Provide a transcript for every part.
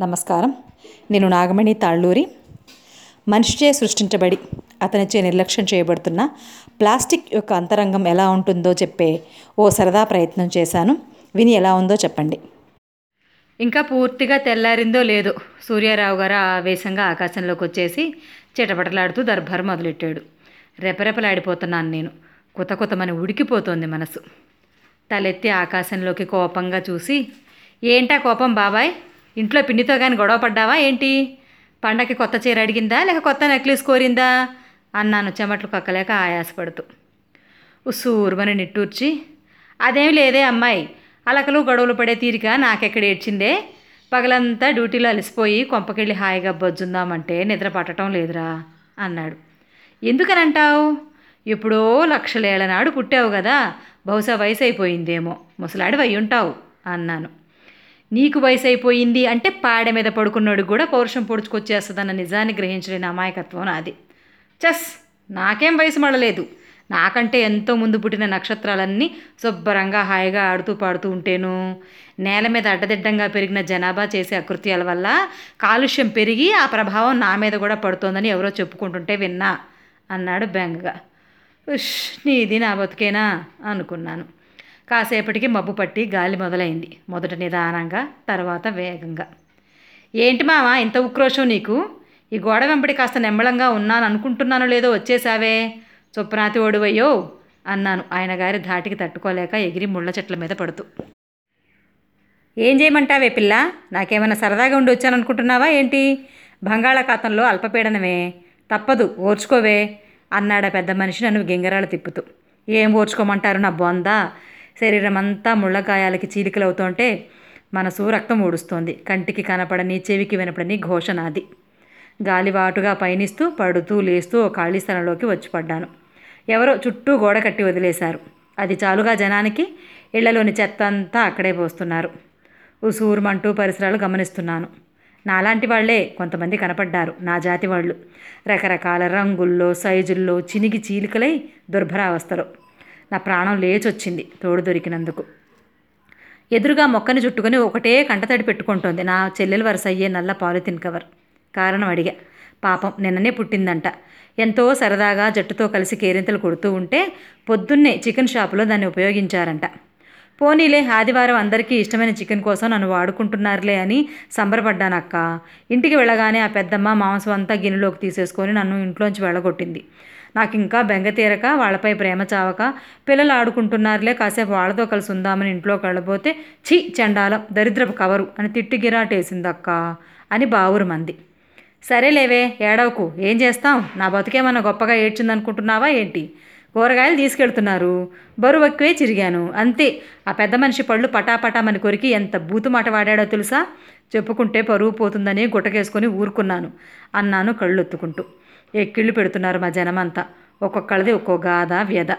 నమస్కారం. నేను నాగమణి తాళ్ళూరి. మనిషిచే సృష్టించబడి అతనిచే నిర్లక్ష్యం చేయబడుతున్న ప్లాస్టిక్ యొక్క అంతరంగం ఎలా ఉంటుందో చెప్పే ఓ సరదా ప్రయత్నం చేశాను. విని ఎలా ఉందో చెప్పండి. ఇంకా పూర్తిగా తెల్లారిందో లేదో సూర్యారావు గారు ఆవేశంగా ఆకాశంలోకి వచ్చేసి చిటపటలాడుతూ దర్బారు మొదలెట్టాడు. రెపరెపలాడిపోతున్నాను నేను. కొత్త కొత్తమని ఉడికిపోతోంది మనసు. తలెత్తి ఆకాశంలోకి కోపంగా చూసి ఏంటా కోపం బాబాయ్? ఇంట్లో పిన్నితో కానీ గొడవ పడ్డావా ఏంటి? పండగకి కొత్త చీర అడిగిందా? లేక కొత్త నెక్లెస్ కోరిందా? అన్నాను చెమట్లు కక్కలేక ఆయాసపడుతూ. ఉసూరుమని నిట్టూర్చి అదేం లేదే అమ్మాయి. అలకలు గొడవలు పడే తీరిక నాకెక్కడ ఏడ్చిందే? పగలంతా డ్యూటీలో అలసిపోయి కొంపకెళ్ళి హాయిగా బొజ్జుందామంటే నిద్ర పట్టడం లేదురా అన్నాడు. ఎందుకనంటావు? ఎప్పుడో లక్షలేళ్ళ నాడు పుట్టావు కదా. బహుశా వయసు అయిపోయిందేమో ముసలాడివి అయ్యుంటావు ఉంటావు అన్నాను. నీకు వయసు అయిపోయింది అంటే పాడె మీద పడుకున్నాడు కూడా పౌరుషం పొడుచుకొచ్చేస్తుందన్న నిజాన్ని గ్రహించలేని అమాయకత్వం నాది. చస్ నాకేం వయసు మళ్ళలేదు. నాకంటే ఎంతో ముందు పుట్టిన నక్షత్రాలన్నీ శుభ్రంగా హాయిగా ఆడుతూ పాడుతూ ఉంటేను. నేల మీద అడ్డదిడ్డంగా పెరిగిన జనాభా చేసే అకృత్యాల వల్ల కాలుష్యం పెరిగి ఆ ప్రభావం నా మీద కూడా పడుతోందని ఎవరో చెప్పుకుంటుంటే విన్నా అన్నాడు బెంగగా. ఉష్ నీది నా బతుకేనా? అనుకున్నాను. కాసేపటికి మబ్బు పట్టి గాలి మొదలైంది. మొదట నిదానంగా తర్వాత వేగంగా. ఏంటి మామ ఇంత ఉక్రోషం నీకు? ఈ గోడ వెంబడి కాస్త నెమ్మళంగా ఉన్నాను అనుకుంటున్నానో లేదో వచ్చేసావే చొప్పనాతి ఓడివయ్యో అన్నాను. ఆయన గారి ధాటికి తట్టుకోలేక ఎగిరి ముళ్ళ చెట్ల మీద పడుతూ. ఏం చేయమంటావే పిల్ల? నాకేమైనా సరదాగా ఉండి వచ్చాననుకుంటున్నావా ఏంటి? బంగాళాఖాతంలో అల్పపీడనమే. తప్పదు ఓర్చుకోవే అన్నాడు పెద్ద మనిషి నన్ను గింగరాలు తిప్పుతూ. ఏం ఓర్చుకోమంటారు నా బొందా? శరీరం అంతా ముళ్ళగాయాలకి చీలికలవుతుంటే మనసు రక్తం ఊడుస్తోంది. కంటికి కనపడని చెవికి వినపడని ఘోషనాది. గాలివాటుగా పయనిస్తూ పడుతూ లేస్తూ ఓ ఖాళీ స్థలంలోకి వచ్చి పడ్డాను ఎవరో చుట్టూ గోడ కట్టి వదిలేశారు. అది చాలుగా జనానికి ఇళ్ళలోని చెత్త అంతా అక్కడే పోస్తున్నారు. ఉసూరుమంటూ పరిసరాలు గమనిస్తున్నాను. నాలాంటి వాళ్ళే కొంతమంది కనపడ్డారు. నా జాతి వాళ్ళు రకరకాల రంగుల్లో సైజుల్లో చినిగి చీలికలై దుర్భరావస్థలో. నా ప్రాణం లేచొచ్చింది తోడు దొరికినందుకు. ఎదురుగా మొక్కని చుట్టుకొని ఒకటే కంటతడి పెట్టుకుంటోంది. నా చెల్లెలు వరుస అయ్యే నల్ల పాలిథిన్ కవర్. కారణం అడిగా. పాపం నిన్ననే పుట్టిందంట. ఎంతో సరదాగా జట్టుతో కలిసి కేరింతలు కొడుతూ ఉంటే పొద్దున్నే చికెన్ షాపులో దాన్ని ఉపయోగించారంట. పోనీలే ఆదివారం అందరికీ ఇష్టమైన చికెన్ కోసం నన్ను వాడుకుంటున్నారులే అని సంబరపడ్డానక్క. ఇంటికి వెళ్ళగానే ఆ పెద్దమ్మ మాంసం అంతా గిన్నెలోకి తీసేసుకొని నన్ను ఇంట్లోంచి వెళ్ళగొట్టింది. నాకు ఇంకా బెంగ తీరక వాళ్ళపై ప్రేమ చావక పిల్లలు ఆడుకుంటున్నారులే కాసేపు వాళ్ళతో కలిసి ఉందామని ఇంట్లోకి వెళ్ళబోతే ఛీ చెండాలం దరిద్రపు కవరు అని తిట్టి గిరాటేసిందక్క అని బావురు మంది. సరేలేవే ఏడవకు ఏం చేస్తాం? నా బతుకేమన్నా గొప్పగా ఏడ్చిందనుకుంటున్నావా ఏంటి? కూరగాయలు తీసుకెళ్తున్నారు. బరువు ఎక్కువే చిరిగాను. అంతే. ఆ పెద్ద మనిషి పళ్ళు పటాపటామని కొరికి ఎంత బూతుమాట వాడాడో తెలుసా? చెప్పుకుంటే పరువు పోతుందని గుట్టకేసుకొని ఊరుకున్నాను. అన్నాను కళ్ళొత్తుకుంటూ. ఎక్కిళ్ళు పెడుతున్నారు మా జనమంతా. ఒక్కొక్కళ్ళది ఒక్కో గాథ వ్యధ.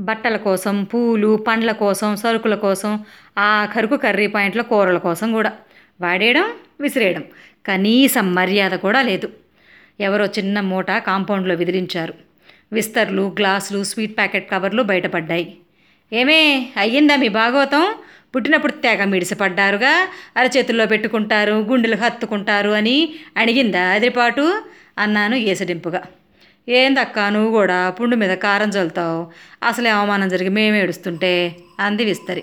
బట్టల కోసం పూలు పండ్ల కోసం సరుకుల కోసం ఆఖరుకు కర్రీ పాయింట్ల కూరల కోసం కూడా. వాడేయడం విసిరేయడం. కనీసం మర్యాద కూడా లేదు. ఎవరో చిన్న మూట కాంపౌండ్లో విదిలించారు. విస్తర్లు గ్లాసులు స్వీట్ ప్యాకెట్ కవర్లు బయటపడ్డాయి. ఏమే అయ్యిందా మీ భాగవతం? పుట్టినప్పుడు తెగ మిడిసిపడ్డారుగా. అరచేతుల్లో పెట్టుకుంటారు గుండెలు హత్తుకుంటారు అని అడిగిందా అదిపాటు అన్నాను ఏసడింపుగా. ఏందక్క నువ్వు కూడా పుండు మీద కారం చల్లుతావు? అసలే అవమానం జరిగి మేమేడుస్తుంటే అంది విస్తరి.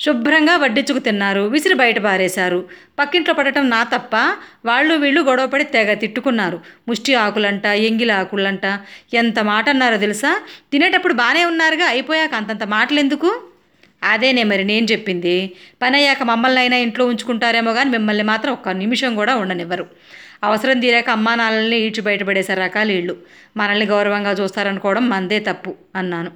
శుభ్రంగా వడ్డించుకు తిన్నారు. విసిరి బయట పారేశారు. పక్కింట్లో పడటం నా తప్ప వాళ్ళు వీళ్ళు గొడవపడి తెగ తిట్టుకున్నారు. ముష్టి ఆకులంట ఎంగిలి ఆకులంట. ఎంత మాట అన్నారో తెలుసా? తినేటప్పుడు బాగానే ఉన్నారుగా అయిపోయాక అంతంత మాటలు ఎందుకు అదేనే మరి నేను చెప్పింది. పని అయ్యాక మమ్మల్ని అయినా ఇంట్లో ఉంచుకుంటారేమో కానీ మిమ్మల్ని మాత్రం ఒక్క నిమిషం కూడా ఉండనివ్వరు. అవసరం తీరాక అమ్మా నాన్నల్ని ఈడ్చి బయటపడేసే రకాలు ఇళ్ళు మనల్ని గౌరవంగా చూస్తారనుకోవడం మందే తప్పు అన్నాను.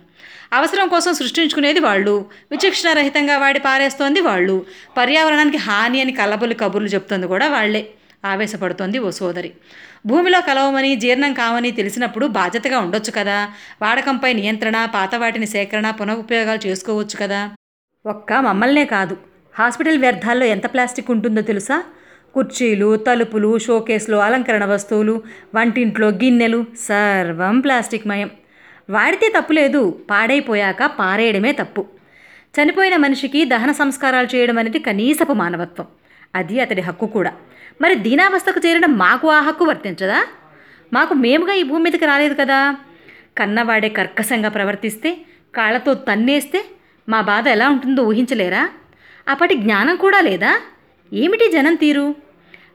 అవసరం కోసం సృష్టించుకునేది వాళ్ళు. విచక్షణారహితంగా వాడి పారేస్తోంది వాళ్ళు. పర్యావరణానికి హాని అని కలబులు కబుర్లు చెప్తుంది కూడా వాళ్ళే ఆవేశపడుతోంది ఓ సోదరి. భూమిలో కలవమని జీర్ణం కావని తెలిసినప్పుడు బాధ్యతగా ఉండొచ్చు కదా? వాడకంపై నియంత్రణ పాత వాటిని సేకరణ పునరుపయోగాలు చేసుకోవచ్చు కదా? ఒక్క మమ్మల్నే కాదు. హాస్పిటల్ వ్యర్థాల్లో ఎంత ప్లాస్టిక్ ఉంటుందో తెలుసా? కుర్చీలు తలుపులు షోకేస్లు అలంకరణ వస్తువులు వంటింట్లో గిన్నెలు సర్వం ప్లాస్టిక్ మయం. వాడితే తప్పు లేదు పాడైపోయాక పారేయడమే తప్పు. చనిపోయిన మనిషికి దహన సంస్కారాలు చేయడం అనేది కనీసపు మానవత్వం. అది అతడి హక్కు కూడా. మరి దీనావస్థకు చేరడం మాకు ఆ హక్కు వర్తించదా? మాకు మేముగా ఈ భూమి మీదకి రాలేదు కదా. కన్నవాడే కర్కశంగా ప్రవర్తిస్తే కాళ్ళతో తన్నేస్తే మా బాధ ఎలా ఉంటుందో ఊహించలేరా? అప్పటి జ్ఞానం కూడా లేదా? ఏమిటి జనం తీరు?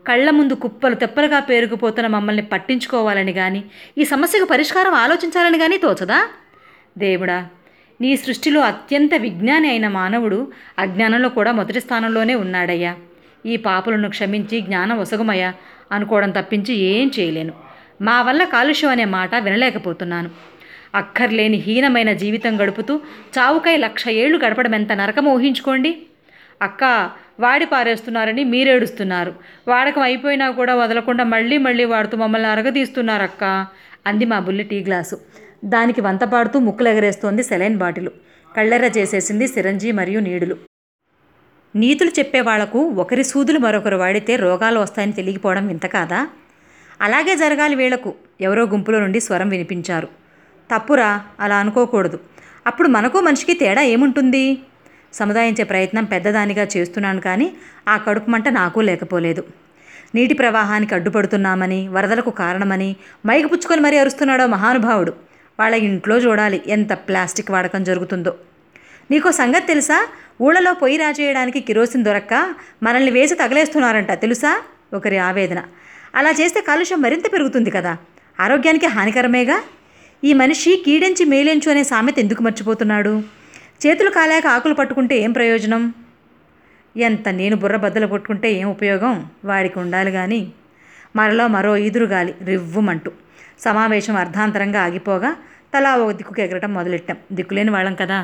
కళ్ళ ముందు కుప్పలు తెప్పలుగా పేరుకుపోతున్న మమ్మల్ని పట్టించుకోవాలని కానీ ఈ సమస్యకు పరిష్కారం ఆలోచించాలని కానీ తోచదా? దేవుడా నీ సృష్టిలో అత్యంత విజ్ఞాని అయిన మానవుడు అజ్ఞానంలో కూడా మొదటి స్థానంలోనే ఉన్నాడయ్యా. ఈ పాపులను క్షమించి జ్ఞానం ఒసగమయ్యా అనుకోవడం తప్పించి ఏం చేయలేను. మా వల్ల కాలుష్యం అనే మాట వినలేకపోతున్నాను. అక్కర్లేని హీనమైన జీవితం గడుపుతూ చావుకై లక్ష ఏళ్ళు గడపడం ఎంత నరకం ఊహించుకోండి? అక్క వాడి పారేస్తున్నారని మీరేడుస్తున్నారు. వాడకం అయిపోయినా కూడా వదలకుండా మళ్ళీ మళ్ళీ వాడుతూ మమ్మల్ని అరగదీస్తున్నారు అక్క అంది మా బుల్లి టీ గ్లాసు. దానికి వంత పాడుతూ ముక్కలు ఎగరేస్తోంది సెలైన్ బాటిలు. కళ్ళెర్ర చేసేసింది సిరంజి మరియు నీడులు. నీతులు చెప్పే వాళ్ళకు ఒకరి సూదులు మరొకరు వాడితే రోగాలు వస్తాయని తెలియకపోవడం ఇంత కాదా? అలాగే జరగాలి వీళ్ళకు ఎవరో గుంపులో నుండి స్వరం వినిపించారు. తప్పురా అలా అనుకోకూడదు. అప్పుడు మనకు మనిషికి తేడా ఏముంటుంది? సముదాయించే ప్రయత్నం పెద్దదానిగా చేస్తున్నాను కానీ ఆ కడుపు మంట నాకు లేకపోలేదు. నీటి ప్రవాహానికి అడ్డుపడుతున్నామని వరదలకు కారణమని మైకు పుచ్చుకొని మరీ అరుస్తున్నాడో మహానుభావుడు. వాళ్ళ ఇంట్లో చూడాలి ఎంత ప్లాస్టిక్ వాడకం జరుగుతుందో. నీకో సంగతి తెలుసా? ఊళ్ళలో పొయ్యి రాజేయడానికి కిరోసిన్ దొరక్క మనల్ని వేసి తగలేస్తున్నారంట తెలుసా? ఒకరి ఆవేదన. అలా చేస్తే కాలుష్యం మరింత పెరుగుతుంది కదా. ఆరోగ్యానికి హానికరమేగా? ఈ మనిషి కీడెంచి మేలెంచు అనే సామెత ఎందుకు మర్చిపోతున్నాడు? చేతులు కాలాక ఆకులు పట్టుకుంటే ఏం ప్రయోజనం? ఎంత నేను బుర్ర బద్దలు కొట్టుకుంటే ఏం ఉపయోగం? వాడికి ఉండాలి కానీ మరలో మరో ఈదురుగాలి రివ్వుమంటూ. సమావేశం అర్ధాంతరంగా ఆగిపోగా తలా ఒక దిక్కుకు ఎగరటం మొదలెట్టాం. దిక్కులేని వాళ్ళం కదా.